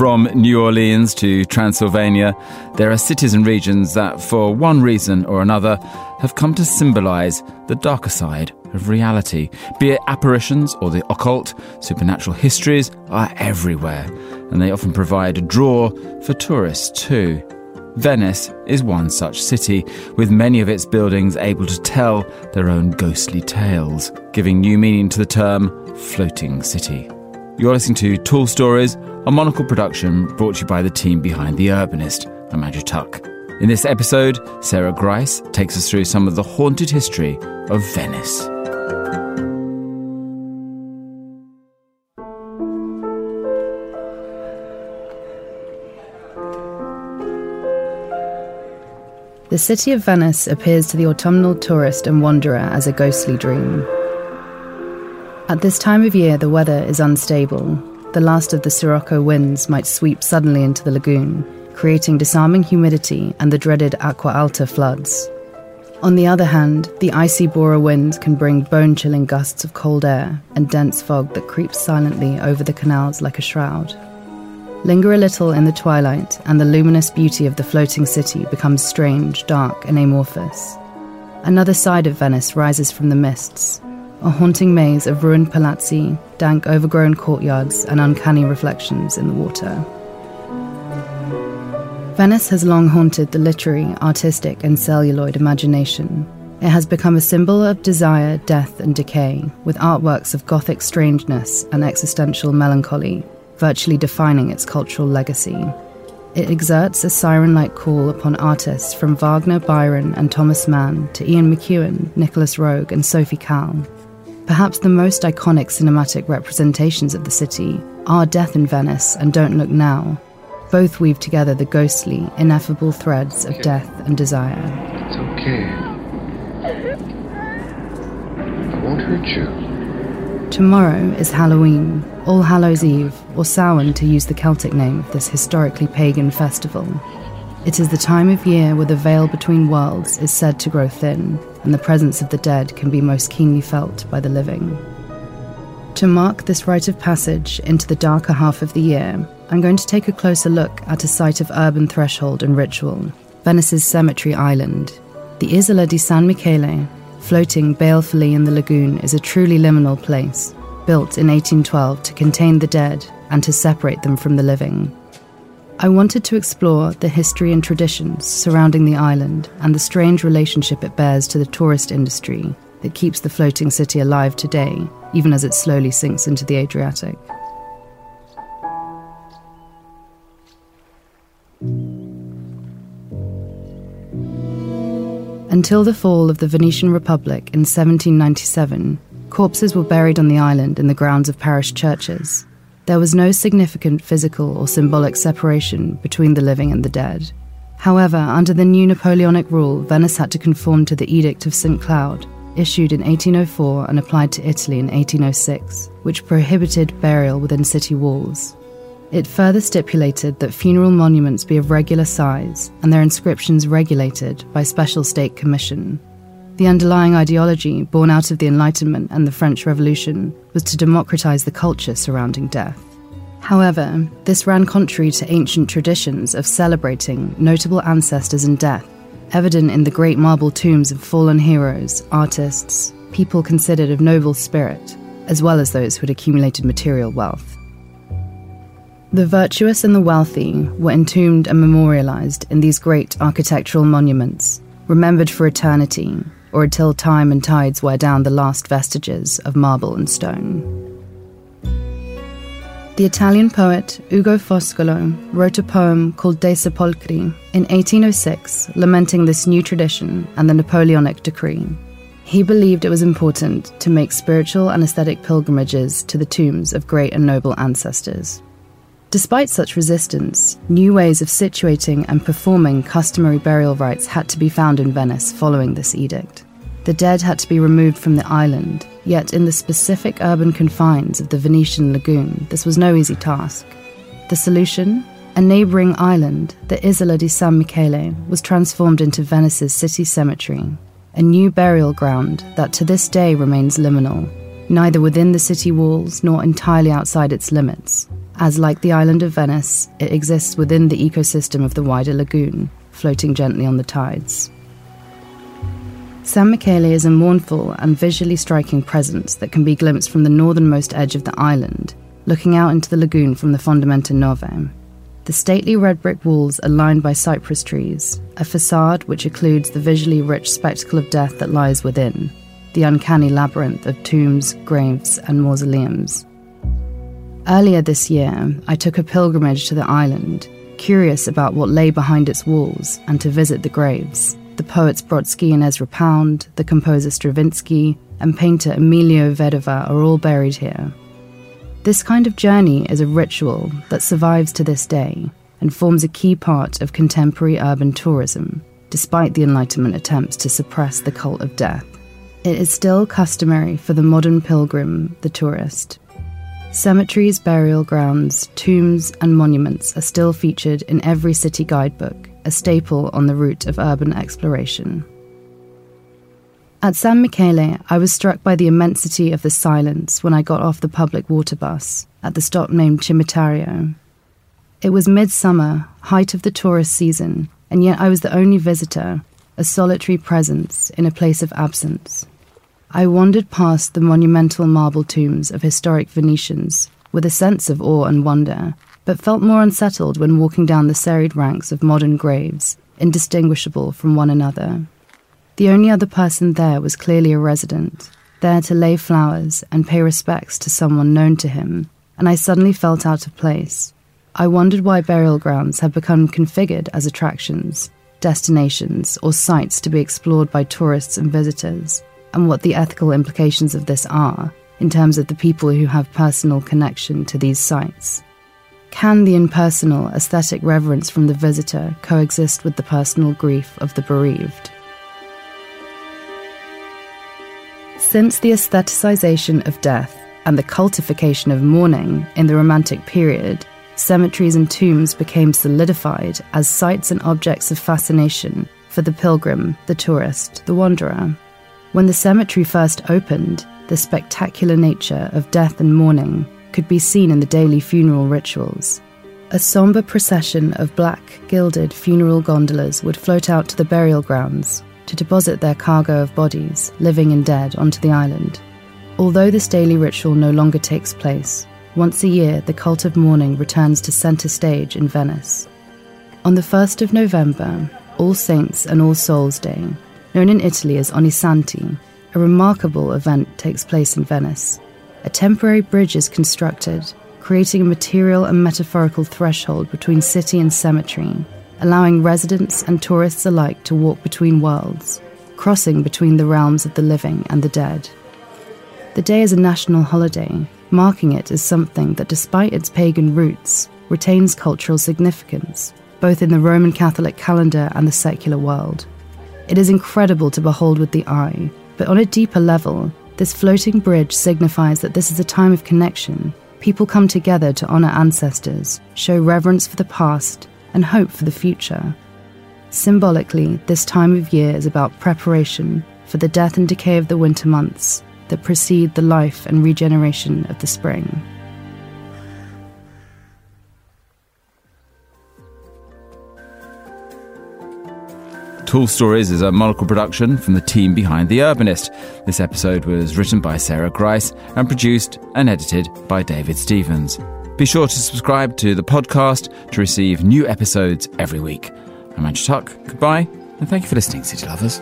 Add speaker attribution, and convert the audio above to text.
Speaker 1: From New Orleans to Transylvania, there are cities and regions that, for one reason or another, have come to symbolize the darker side of reality. Be it apparitions or the occult, supernatural histories are everywhere, and they often provide a draw for tourists too. Venice is one such city, with many of its buildings able to tell their own ghostly tales, giving new meaning to the term floating city. You're listening to Tall Stories, a monocle production brought to you by the team behind The Urbanist. I'm Andrew Tuck. In this episode, Sarah Grice takes us through some of the haunted history of Venice.
Speaker 2: The city of Venice appears to the autumnal tourist and wanderer as a ghostly dream. At this time of year, the weather is unstable. The last of the Sirocco winds might sweep suddenly into the lagoon, creating disarming humidity and the dreaded acqua alta floods. On the other hand, the icy Bora winds can bring bone chilling gusts of cold air and dense fog that creeps silently over the canals like a shroud. Linger a little in the twilight, and the luminous beauty of the floating city becomes strange, dark, and amorphous. Another side of Venice rises from the mists, a haunting maze of ruined palazzi, dank, overgrown courtyards, and uncanny reflections in the water. Venice has long haunted the literary, artistic, and celluloid imagination. It has become a symbol of desire, death, and decay, with artworks of Gothic strangeness and existential melancholy virtually defining its cultural legacy. It exerts a siren like call upon artists from Wagner, Byron, and Thomas Mann to Ian McEwan, Nicolas Roeg, and Sophie Calle. Perhaps the most iconic cinematic representations of the city are Death in Venice and Don't Look Now. Both weave together the ghostly, ineffable threads of death and desire.
Speaker 3: It's okay. I won't hurt you.
Speaker 2: Tomorrow is Halloween, All Hallows Eve, or Samhain to use the Celtic name of this historically pagan festival. It is the time of year where the veil between worlds is said to grow thin, and the presence of the dead can be most keenly felt by the living. To mark this rite of passage into the darker half of the year, I'm going to take a closer look at a site of urban threshold and ritual Venice's Cemetery Island. The Isola di San Michele floating balefully in the lagoon is a truly liminal place, built in 1812 to contain the dead and to separate them from the living. I wanted to explore the history and traditions surrounding the island and the strange relationship it bears to the tourist industry that keeps the floating city alive today, even as it slowly sinks into the Adriatic. Until the fall of the Venetian Republic in 1797, corpses were buried on the island in the grounds of parish churches. There was no significant physical or symbolic separation between the living and the dead. However, under the new Napoleonic rule, Venice had to conform to the Edict of St. Cloud, issued in 1804 and applied to Italy in 1806, which prohibited burial within city walls. It further stipulated that funeral monuments be of regular size and their inscriptions regulated by special state commission. The underlying ideology, born out of the Enlightenment and the French Revolution, was to democratize the culture surrounding death. However, this ran contrary to ancient traditions of celebrating notable ancestors and death, evident in the great marble tombs of fallen heroes, artists, people considered of noble spirit, as well as those who had accumulated material wealth. The virtuous and the wealthy were entombed and memorialized in these great architectural monuments, remembered for eternity, or until time and tides wear down the last vestiges of marble and stone. The Italian poet Ugo Foscolo wrote a poem called Dei Sepolcri in 1806, lamenting this new tradition and the Napoleonic decree. He believed it was important to make spiritual and aesthetic pilgrimages to the tombs of great and noble ancestors. Despite such resistance, new ways of situating and performing customary burial rites had to be found in Venice following this edict. The dead had to be removed from the island, yet in the specific urban confines of the Venetian lagoon, this was no easy task. The solution? A neighbouring island, the Isola di San Michele, was transformed into Venice's city cemetery, a new burial ground that to this day remains liminal, neither within the city walls nor entirely outside its limits, as, like the island of Venice, it exists within the ecosystem of the wider lagoon, floating gently on the tides. San Michele is a mournful and visually striking presence that can be glimpsed from the northernmost edge of the island, looking out into the lagoon from the Fondamenta Nove. The stately red brick walls are lined by cypress trees, a facade which occludes the visually rich spectacle of death that lies within, the uncanny labyrinth of tombs, graves, and mausoleums. Earlier this year, I took a pilgrimage to the island, curious about what lay behind its walls and to visit the graves. The poets Brodsky and Ezra Pound, the composer Stravinsky, and painter Emilio Vedova are all buried here. This kind of journey is a ritual that survives to this day and forms a key part of contemporary urban tourism, despite the Enlightenment attempts to suppress the cult of death. It is still customary for the modern pilgrim, the tourist. Cemeteries, burial grounds, tombs, and monuments are still featured in every city guidebook, a staple on the route of urban exploration. At San Michele, I was struck by the immensity of the silence when I got off the public water bus at the stop named Cimitero. It was midsummer, height of the tourist season, and yet I was the only visitor, a solitary presence in a place of absence. I wandered past the monumental marble tombs of historic Venetians with a sense of awe and wonder, but felt more unsettled when walking down the serried ranks of modern graves, indistinguishable from one another. The only other person there was clearly a resident, there to lay flowers and pay respects to someone known to him, and I suddenly felt out of place. I wondered why burial grounds had become configured as attractions, destinations, or sites to be explored by tourists and visitors, and what the ethical implications of this are in terms of the people who have personal connection to these sites. Can the impersonal aesthetic reverence from the visitor coexist with the personal grief of the bereaved? Since the aestheticization of death and the cultification of mourning in the Romantic period, cemeteries and tombs became solidified as sites and objects of fascination for the pilgrim, the tourist, the wanderer. When the cemetery first opened, the spectacular nature of death and mourning could be seen in the daily funeral rituals. A somber procession of black, gilded funeral gondolas would float out to the burial grounds, to deposit their cargo of bodies, living and dead, onto the island. Although this daily ritual no longer takes place, once a year the cult of mourning returns to centre stage in Venice. On the 1st of November, All Saints and All Souls Day, known in Italy as Ognissanti, a remarkable event takes place in Venice. A temporary bridge is constructed, creating a material and metaphorical threshold between city and cemetery allowing residents and tourists alike to walk between worlds, crossing between the realms of the living and the dead. The day is a national holiday, marking it as something that, despite its pagan roots, retains cultural significance, both in the Roman Catholic calendar and the secular world. It is incredible to behold with the eye, but on a deeper level, this floating bridge signifies that this is a time of connection. People come together to honour ancestors, show reverence for the past, and hope for the future. Symbolically, this time of year is about preparation for the death and decay of the winter months that precede the life and regeneration of the spring.
Speaker 1: Tall Stories is a monocle production from the team behind The Urbanist. This episode was written by Sarah Grice and produced and edited by David Stevens. Be sure to subscribe to the podcast to receive new episodes every week. I'm Andrew Tuck. Goodbye, and thank you for listening, City Lovers.